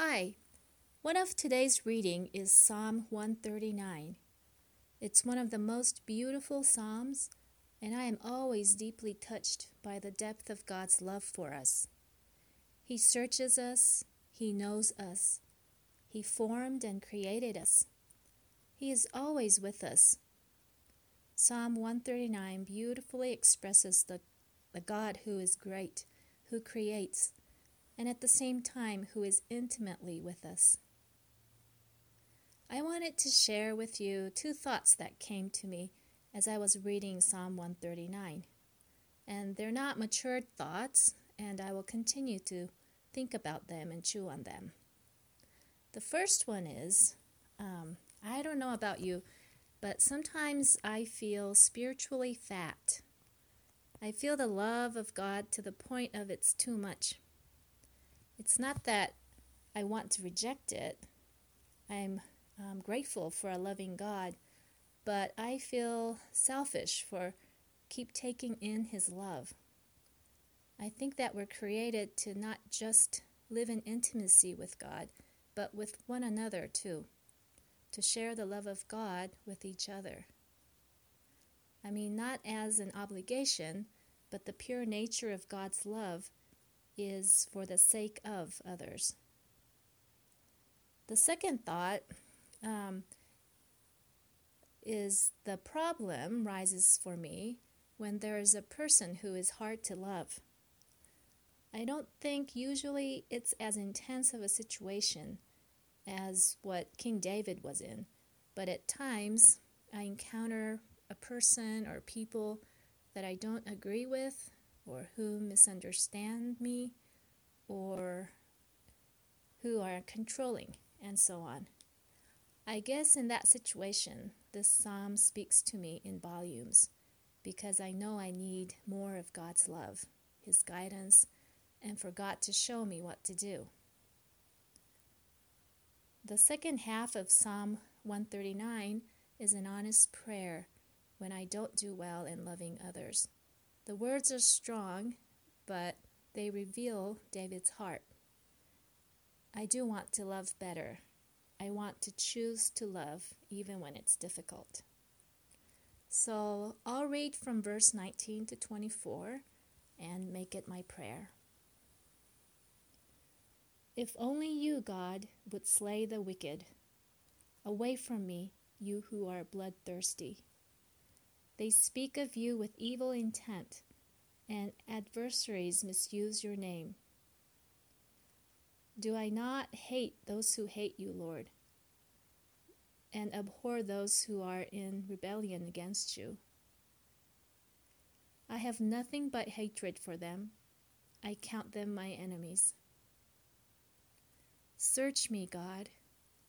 Hi. One of today's reading is Psalm 139. It's one of the most beautiful psalms, and I am always deeply touched by the depth of God's love for us. He searches us, He knows us, He formed and created us. He is always with us. Psalm 139 beautifully expresses the, the God who is great, who creates, and at the same time who is intimately with us. I wanted to share with you two thoughts that came to me as I was reading Psalm 139. And they're not matured thoughts, and I will continue to think about them and chew on them. The first one is um, I don't know about you, but sometimes I feel spiritually fat. I feel the love of God to the point of it's too much. It's not that I want to reject it. I'm I'm grateful for a loving God, but I feel selfish for keep taking in His love. I think that we're created to not just live in intimacy with God, but with one another too, to share the love of God with each other. I mean, not as an obligation, but the pure nature of God's love is for the sake of others. The second thought um, is the problem rises for me when there is a person who is hard to love. I don't think usually it's as intense of a situation as what King David was in, but at times I encounter a person or people that I don't agree with or who misunderstand me or who are controlling and so on. I guess in that situation, this psalm speaks to me in volumes because I know I need more of God's love, His guidance, and for God to show me what to do. The second half of Psalm 139 is an honest prayer when I don't do well in loving others. The words are strong, but they reveal David's heart. I do want to love better I want to choose to love even when it's difficult. So I'll read from verse 19 to 24 and make it my prayer. If only you, God, would slay the wicked. Away from me, you who are bloodthirsty. They speak of you with evil intent, and adversaries misuse your name. Do I not hate those who hate you, Lord, and abhor those who are in rebellion against you? I have nothing but hatred for them. I count them my enemies. Search me, God,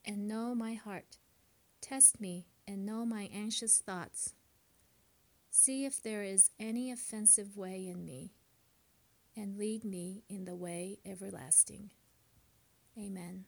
and know my heart. Test me and know my anxious thoughts. See if there is any offensive way in me, and lead me in the way everlasting. Amen.